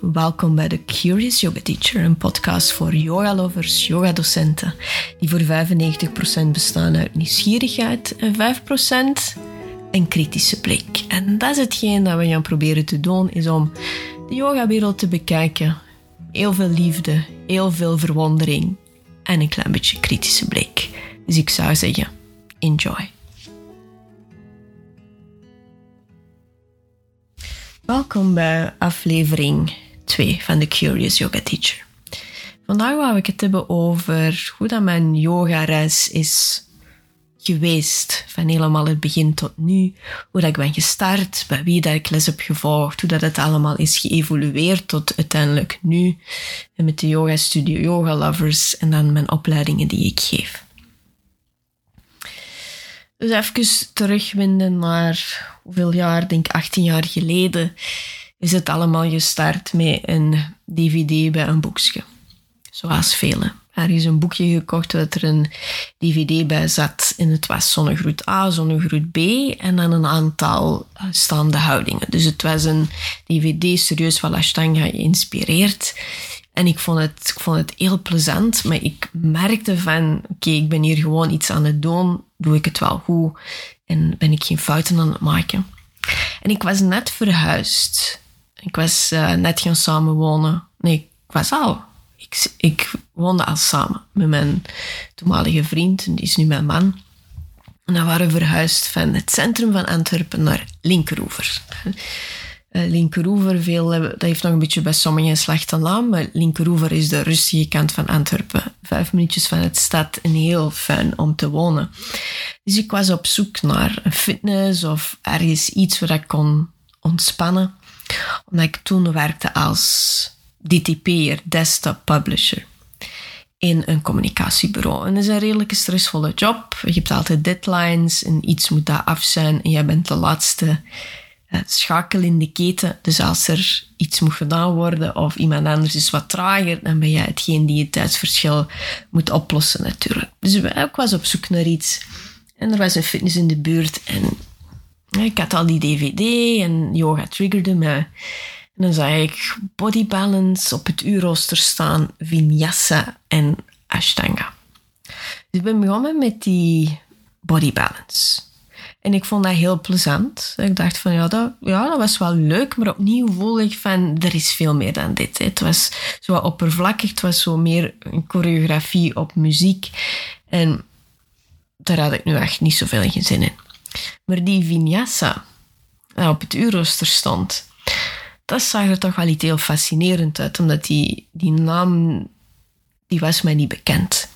Welkom bij de Curious Yoga Teacher, een podcast voor yoga-lovers, yoga-docenten, die voor 95% bestaan uit nieuwsgierigheid en 5% een kritische blik. En dat is hetgeen dat we gaan proberen te doen, is om de yogawereld te bekijken. Heel veel liefde, heel veel verwondering en een klein beetje kritische blik. Dus ik zou zeggen, enjoy. Welkom bij aflevering 2 van de Curious Yoga Teacher. Vandaag wou ik het hebben over hoe dat mijn yoga-reis is geweest. Van helemaal het begin tot nu. Hoe dat ik ben gestart, bij wie dat ik les heb gevolgd. Hoe dat het allemaal is geëvolueerd tot uiteindelijk nu. En met de yoga studio Yoga Lovers en dan mijn opleidingen die ik geef. Dus even terugwinden naar hoeveel jaar, denk 18 jaar geleden, is het allemaal gestart met een dvd bij een boekje. Zoals velen. Er is een boekje gekocht dat er een dvd bij zat. En het was zonnegroet A, zonnegroet B en dan een aantal staande houdingen. Dus het was een dvd serieus van Ashtanga geïnspireerd. En ik vond, het, ik vond het heel plezant, maar ik merkte van, oké, ik ben hier gewoon iets aan het doen, doe ik het wel goed en ben ik geen fouten aan het maken. En ik was net verhuisd. Ik was uh, net gaan samenwonen. Nee, ik was al. Ik, ik woonde al samen met mijn toenmalige vriend, die is nu mijn man. En dan waren we verhuisd van het centrum van Antwerpen naar Linkeroever. Uh, Linkeroever, veel, dat heeft nog een beetje bij sommigen een slechte naam, maar Linkeroever is de rustige kant van Antwerpen. Vijf minuutjes van het stad en heel fijn om te wonen. Dus ik was op zoek naar een fitness of ergens iets waar ik kon ontspannen. Omdat ik toen werkte als DTP'er, desktop publisher, in een communicatiebureau. En dat is een redelijk stressvolle job. Je hebt altijd deadlines en iets moet daar af zijn en jij bent de laatste eh, schakel in de keten. Dus als er iets moet gedaan worden of iemand anders is wat trager, dan ben jij hetgeen die het tijdsverschil moet oplossen natuurlijk. Dus ik was op zoek naar iets. En er was een fitness in de buurt en ik had al die dvd en yoga triggerde me. En dan zag ik body balance op het uurrooster staan, vinyasa en ashtanga. Dus ik ben begonnen met die body balance. En ik vond dat heel plezant. Ik dacht van ja dat, ja, dat was wel leuk, maar opnieuw voel ik van er is veel meer dan dit. Het was zo oppervlakkig, het was zo meer een choreografie op muziek. En daar had ik nu echt niet zoveel in zin in. Maar die vinyasa, op het uurrooster stond, dat zag er toch wel iets heel fascinerend uit, omdat die, die naam, die was mij niet bekend.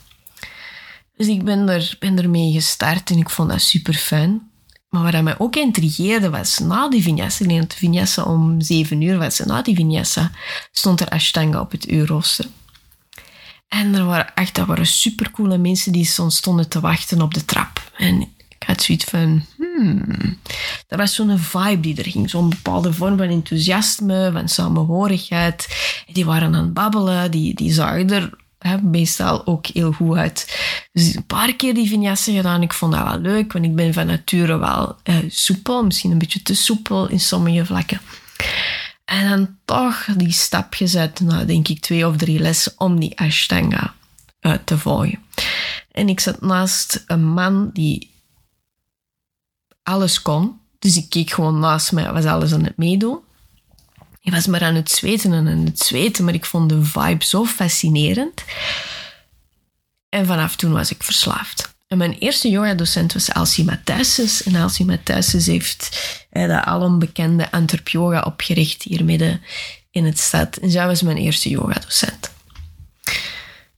Dus ik ben, er, ben ermee gestart en ik vond dat super fijn. Maar wat mij ook intrigeerde was, na die vinyasa, ik denk de vinyasa om zeven uur was, na die vinyasa stond er Ashtanga op het uurrooster. En er waren echt, dat waren supercoole mensen die stonden te wachten op de trap. En ik had zoiets van, hmm, er was zo'n vibe die er ging. Zo'n bepaalde vorm van enthousiasme, van samenhorigheid. Die waren aan het babbelen, die, die zagen er hè, meestal ook heel goed uit. Dus een paar keer die vignessen gedaan. Ik vond dat wel leuk, want ik ben van nature wel eh, soepel. Misschien een beetje te soepel in sommige vlakken. En dan toch die stap gezet, na denk ik twee of drie lessen, om die Ashtanga uit te volgen. En ik zat naast een man die alles kon. Dus ik keek gewoon naast mij, was alles aan het meedoen. Ik was maar aan het zweten en aan het zweten, maar ik vond de vibe zo fascinerend. En vanaf toen was ik verslaafd. En mijn eerste yoga-docent was Elsie Matthijsens. En Elsie heeft eh, de alombekende Antwerp Yoga opgericht hier midden in het stad. En zij was mijn eerste yoga-docent.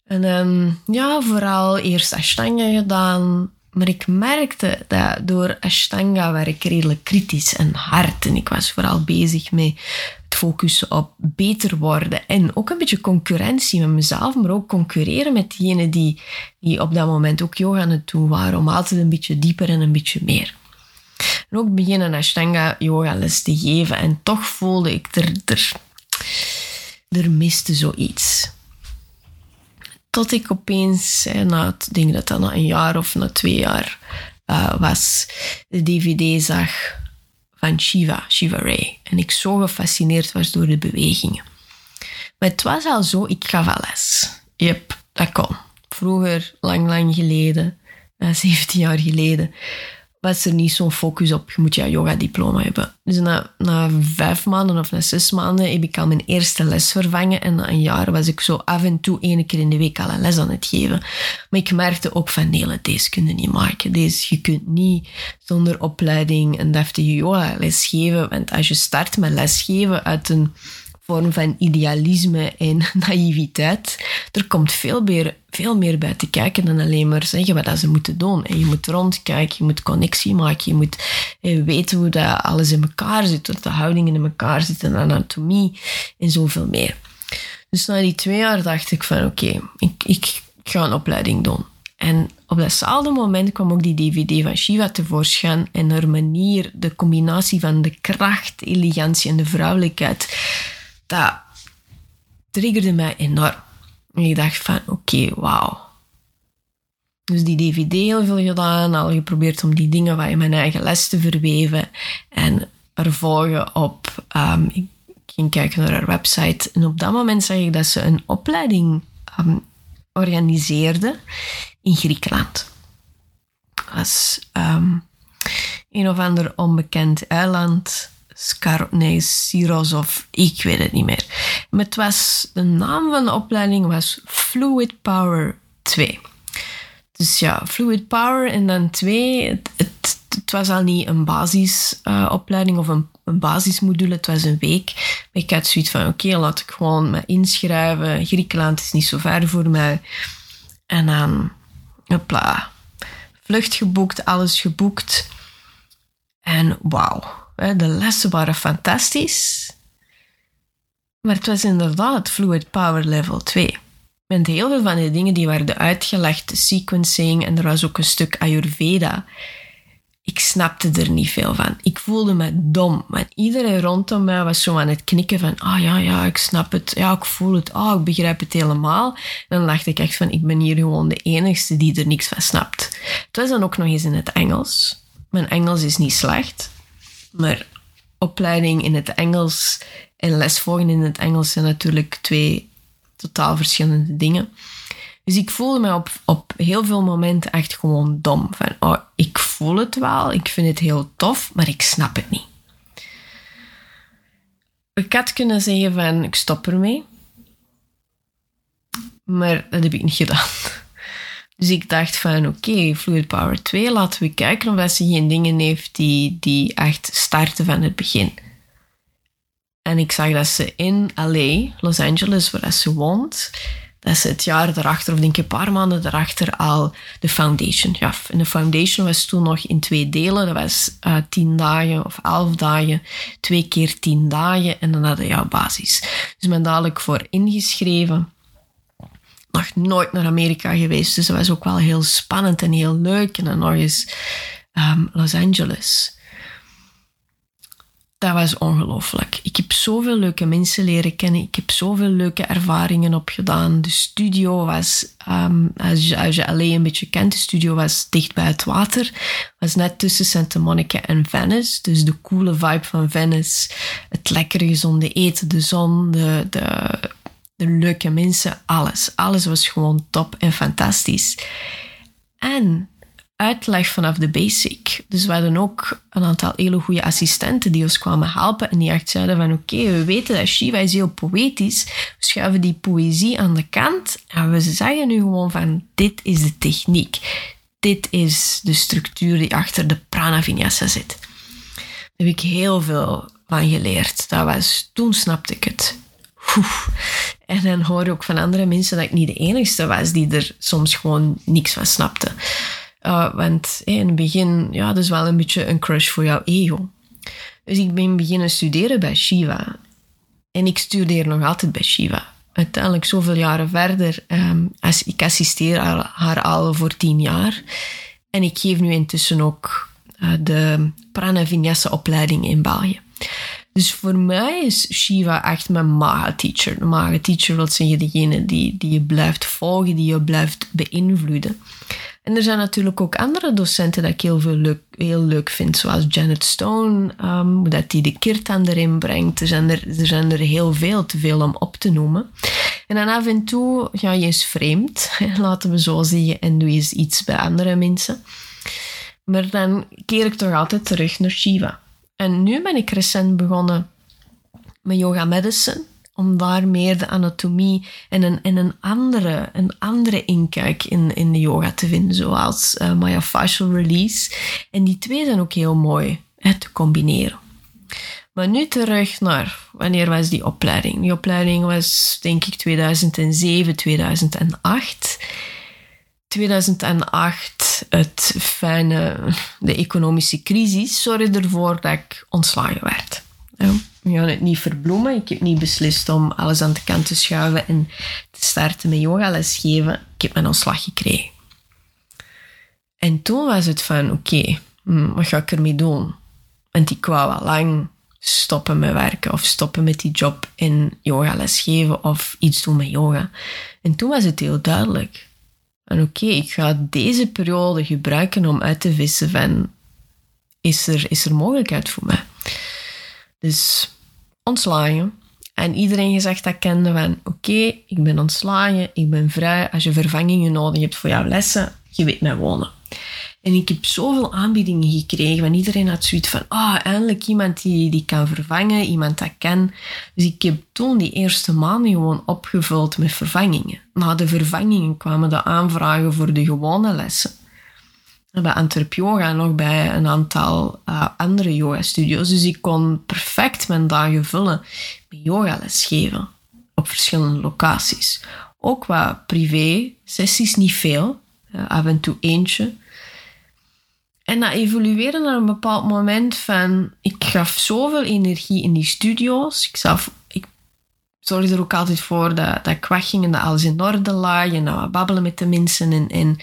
En um, ja, vooral eerst Ashtanga gedaan, maar ik merkte dat door Ashtanga werd ik redelijk kritisch en hard. En ik was vooral bezig met het focussen op beter worden. En ook een beetje concurrentie met mezelf, maar ook concurreren met diegenen die, die op dat moment ook yoga aan het doen waren. Om altijd een beetje dieper en een beetje meer. En ook beginnen Ashtanga yoga les te geven. En toch voelde ik er, er, er miste zoiets. Tot ik opeens, na het ding dat dat na een jaar of na twee jaar uh, was, de DVD zag van Shiva, Shiva Ray. En ik zo gefascineerd was door de bewegingen. Maar het was al zo, ik gaf al les. Yep, dat kon. Vroeger, lang, lang geleden, 17 jaar geleden, was er niet zo'n focus op. Je moet je yoga-diploma hebben. Dus na, na vijf maanden of na zes maanden heb ik al mijn eerste les vervangen. En na een jaar was ik zo af en toe één keer in de week al een les aan het geven. Maar ik merkte ook van, nee, deze kun je niet maken. Deze, je kunt niet zonder opleiding een deftige yoga-les geven. Want als je start met lesgeven uit een vorm van idealisme en naïviteit. Er komt veel meer, veel meer bij te kijken dan alleen maar zeggen wat ze moeten doen. En je moet rondkijken, je moet connectie maken, je moet eh, weten hoe dat alles in elkaar zit, hoe de houdingen in elkaar zitten, de anatomie en zoveel meer. Dus na die twee jaar dacht ik van oké, ik, ik ga een opleiding doen. En op datzelfde moment kwam ook die DVD van Shiva tevoorschijn en haar manier, de combinatie van de kracht, elegantie en de vrouwelijkheid dat triggerde mij enorm. En ik dacht van, oké, wauw. Dus die dvd heel veel gedaan, al geprobeerd om die dingen wat in mijn eigen les te verweven. En er volgen op, um, ik ging kijken naar haar website. En op dat moment zag ik dat ze een opleiding um, organiseerde in Griekenland. Dat was um, een of ander onbekend eiland Skar, nee, Siros of ik weet het niet meer. Maar het was, de naam van de opleiding was Fluid Power 2. Dus ja, Fluid Power en dan 2. Het, het, was al niet een basisopleiding uh, of een, een, basismodule, het was een week. Maar ik had zoiets van, oké, laat ik gewoon me inschrijven. Griekenland is niet zo ver voor mij. En dan, hopla, vlucht geboekt, alles geboekt. En wauw de lessen waren fantastisch. Maar het was inderdaad Fluid Power Level 2. Met heel veel van die dingen die werden uitgelegd, sequencing en er was ook een stuk Ayurveda. Ik snapte er niet veel van. Ik voelde me dom. Want iedereen rondom mij was zo aan het knikken van ah ja, ja, ik snap het. Ja, ik voel het. Ah, oh, ik begrijp het helemaal. Dan dacht ik echt van ik ben hier gewoon de enigste die er niks van snapt. Het was dan ook nog eens in het Engels. Mijn Engels is niet slecht. Maar opleiding in het Engels en lesvolgen in het Engels zijn natuurlijk twee totaal verschillende dingen. Dus ik voelde me op, op heel veel momenten echt gewoon dom. Van, oh, ik voel het wel, ik vind het heel tof, maar ik snap het niet. Ik had kunnen zeggen van, ik stop ermee. Maar dat heb ik niet gedaan. Dus ik dacht van oké, Fluid Power 2, laten we kijken of ze geen dingen heeft die, die echt starten van het begin. En ik zag dat ze in LA, Los Angeles, waar ze woont, dat ze het jaar daarachter, of denk ik een paar maanden daarachter, al de foundation gaf. En de foundation was toen nog in twee delen. Dat was uh, tien dagen of elf dagen, twee keer tien dagen en dan hadden jouw basis. Dus ben dadelijk voor ingeschreven nog nooit naar Amerika geweest. Dus dat was ook wel heel spannend en heel leuk. En dan nog eens um, Los Angeles. Dat was ongelooflijk. Ik heb zoveel leuke mensen leren kennen. Ik heb zoveel leuke ervaringen opgedaan. De studio was, um, als, je, als je alleen een beetje kent, de studio was dicht bij het water. Was net tussen Santa Monica en Venice. Dus de coole vibe van Venice. Het lekkere gezonde eten, de zon, de, de de leuke mensen, alles. Alles was gewoon top en fantastisch. En uitleg vanaf de basic. Dus we hadden ook een aantal hele goede assistenten die ons kwamen helpen en die echt zeiden van oké, we weten dat Shiva is heel poëtisch, we schuiven die poëzie aan de kant en we zeggen nu gewoon van dit is de techniek. Dit is de structuur die achter de prana vinyasa zit. Daar heb ik heel veel van geleerd. Dat was, toen snapte ik het. En dan hoor je ook van andere mensen dat ik niet de enigste was die er soms gewoon niks van snapte. Uh, want in het begin, ja, dat is wel een beetje een crush voor jouw ego. Dus ik ben beginnen studeren bij Shiva. En ik studeer nog altijd bij Shiva. Uiteindelijk, zoveel jaren verder, um, als, ik assisteer haar al voor tien jaar. En ik geef nu intussen ook uh, de Prana opleiding in België. Dus voor mij is Shiva echt mijn maga-teacher. De maga-teacher wil zeggen degene die, die je blijft volgen, die je blijft beïnvloeden. En er zijn natuurlijk ook andere docenten dat ik heel, veel leuk, heel leuk vind, zoals Janet Stone, um, dat die de kirtan erin brengt. Er zijn er, er zijn er heel veel, te veel om op te noemen. En dan af en toe ga je eens vreemd, laten we zo zeggen, en doe je eens iets bij andere mensen. Maar dan keer ik toch altijd terug naar Shiva. En nu ben ik recent begonnen met yoga medicine, om daar meer de anatomie en een, en een, andere, een andere inkijk in, in de yoga te vinden, zoals uh, myofascial release. En die twee zijn ook heel mooi te combineren. Maar nu terug naar wanneer was die opleiding? Die opleiding was denk ik 2007, 2008. 2008, het fijne, de economische crisis, zorgde ervoor dat ik ontslagen werd. we gaan het niet verbloemen. Ik heb niet beslist om alles aan de kant te schuiven en te starten met yogales geven. Ik heb mijn ontslag gekregen. En toen was het van, oké, hm, wat ga ik ermee doen? Want ik wou al lang stoppen met werken of stoppen met die job en yogales geven of iets doen met yoga. En toen was het heel duidelijk. En oké, ik ga deze periode gebruiken om uit te vissen van... Is er, is er mogelijkheid voor mij? Dus ontslagen. En iedereen gezegd dat kende van... Oké, ik ben ontslagen, ik ben vrij. Als je vervangingen nodig hebt voor jouw lessen, je weet mij wonen. En ik heb zoveel aanbiedingen gekregen. Want iedereen had zoiets van, ah, oh, eindelijk iemand die, die kan vervangen, iemand dat kan. Dus ik heb toen die eerste maanden gewoon opgevuld met vervangingen. Na de vervangingen kwamen de aanvragen voor de gewone lessen. Bij Antwerp Yoga en nog bij een aantal uh, andere yoga-studio's. Dus ik kon perfect mijn dagen vullen met yogales geven. Op verschillende locaties. Ook wat privé-sessies, niet veel. Uh, af en toe eentje. En dat evolueerde naar een bepaald moment van... Ik gaf zoveel energie in die studio's. Ik, zag, ik zorgde er ook altijd voor dat, dat ik wegging en dat alles in orde lag. En dat we babbelen met de mensen. En, en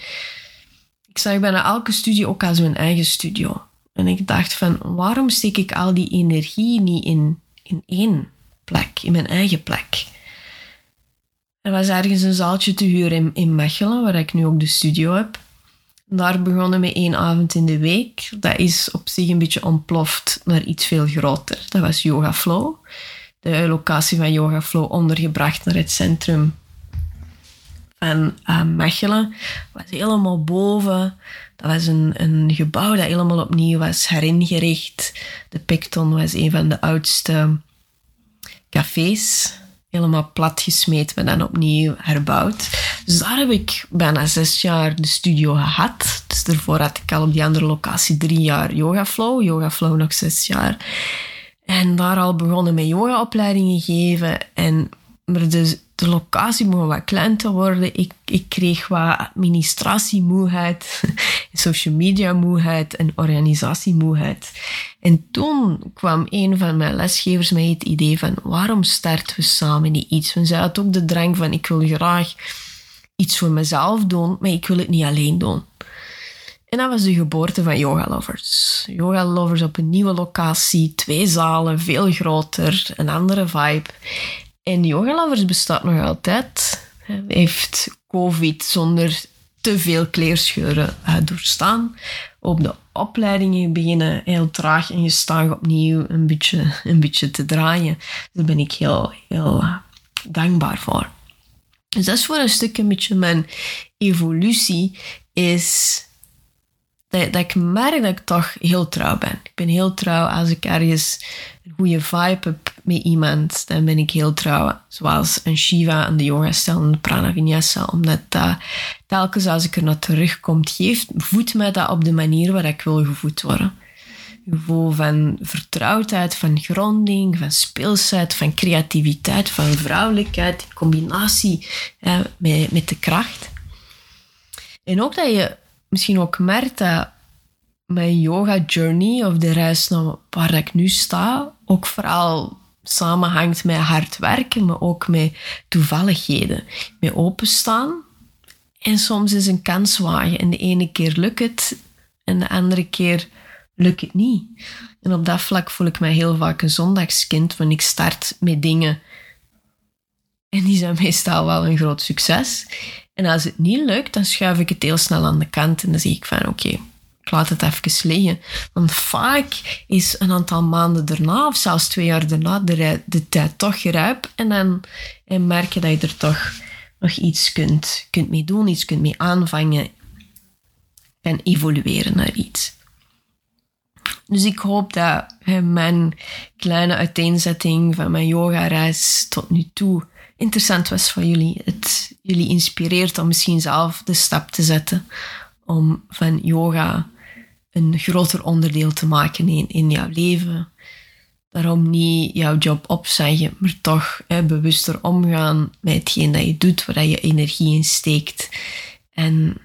ik zag bijna elke studio ook als mijn eigen studio. En ik dacht van, waarom steek ik al die energie niet in, in één plek, in mijn eigen plek? Er was ergens een zaaltje te huren in, in Mechelen, waar ik nu ook de studio heb. Daar begonnen met één avond in de week. Dat is op zich een beetje ontploft naar iets veel groter. Dat was Yoga Flow. De locatie van Yoga Flow ondergebracht naar het centrum van uh, Mechelen. Was helemaal boven. Dat was een, een gebouw dat helemaal opnieuw was heringericht. De Picton was een van de oudste cafés helemaal plat gesmeed, maar dan opnieuw herbouwd. Dus daar heb ik bijna zes jaar de studio gehad. Dus daarvoor had ik al op die andere locatie drie jaar Yoga Flow. Yoga Flow nog zes jaar. En daar al begonnen met yogaopleidingen geven. En maar de, de locatie begon wat klein te worden. Ik, ik kreeg wat administratiemoeheid, social media moeheid en organisatiemoeheid. En toen kwam een van mijn lesgevers met het idee van waarom starten we samen niet iets? Want zij had ook de drang van ik wil graag iets voor mezelf doen, maar ik wil het niet alleen doen. En dat was de geboorte van Yoga Lovers. Yoga Lovers op een nieuwe locatie, twee zalen, veel groter, een andere vibe. En Yoga Lovers bestaat nog altijd. Heeft COVID zonder te veel kleerscheuren uh, doorstaan. Op de opleidingen beginnen heel traag en je staat opnieuw een beetje, een beetje te draaien. Daar ben ik heel, heel dankbaar voor. Dus dat is voor een stuk een beetje mijn evolutie. Is dat, dat ik merk dat ik toch heel trouw ben. Ik ben heel trouw als ik ergens een goede vibe heb met iemand, dan ben ik heel trouw. Zoals een Shiva en de yoga-stijl en de prana vinyasa. Omdat dat telkens als ik er naar terugkom, geeft, voedt mij dat op de manier waar ik wil gevoed worden. Een gevoel van vertrouwdheid, van gronding, van speelsheid, van creativiteit, van vrouwelijkheid, in combinatie met, met de kracht. En ook dat je misschien ook merkt dat mijn yoga journey of de reis naar waar ik nu sta, ook vooral samenhangt met hard werken, maar ook met toevalligheden. Met openstaan en soms is een kans wagen. En de ene keer lukt het en de andere keer lukt het niet. En op dat vlak voel ik mij heel vaak een zondagskind, want ik start met dingen en die zijn meestal wel een groot succes. En als het niet lukt, dan schuif ik het heel snel aan de kant en dan zeg ik van oké, laat het even liggen. Want vaak is een aantal maanden daarna, of zelfs twee jaar daarna, de, de tijd toch rijp. En dan en merk je dat je er toch nog iets kunt, kunt mee doen, iets kunt mee aanvangen en evolueren naar iets. Dus ik hoop dat mijn kleine uiteenzetting van mijn yoga-reis tot nu toe interessant was voor jullie. Het jullie inspireert om misschien zelf de stap te zetten om van yoga een groter onderdeel te maken in, in jouw leven. Daarom niet jouw job opzeggen, maar toch hè, bewuster omgaan met hetgeen dat je doet, waar je energie in steekt. En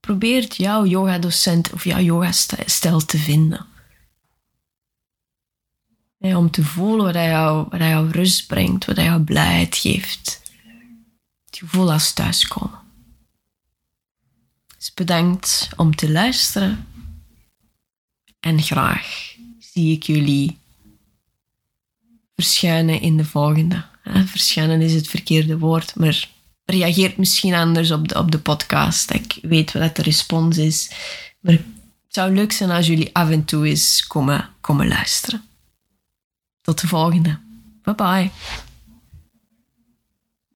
probeert jouw yoga-docent of jouw yoga-stijl te vinden. om te voelen wat jou, wat jou rust brengt, wat jou blijheid geeft. Het gevoel als thuiskomen. Bedankt om te luisteren. En graag zie ik jullie verschijnen in de volgende. Verschijnen is het verkeerde woord, maar reageert misschien anders op de, op de podcast. Ik weet wat de respons is. Maar het zou leuk zijn als jullie af en toe eens komen, komen luisteren. Tot de volgende. Bye bye.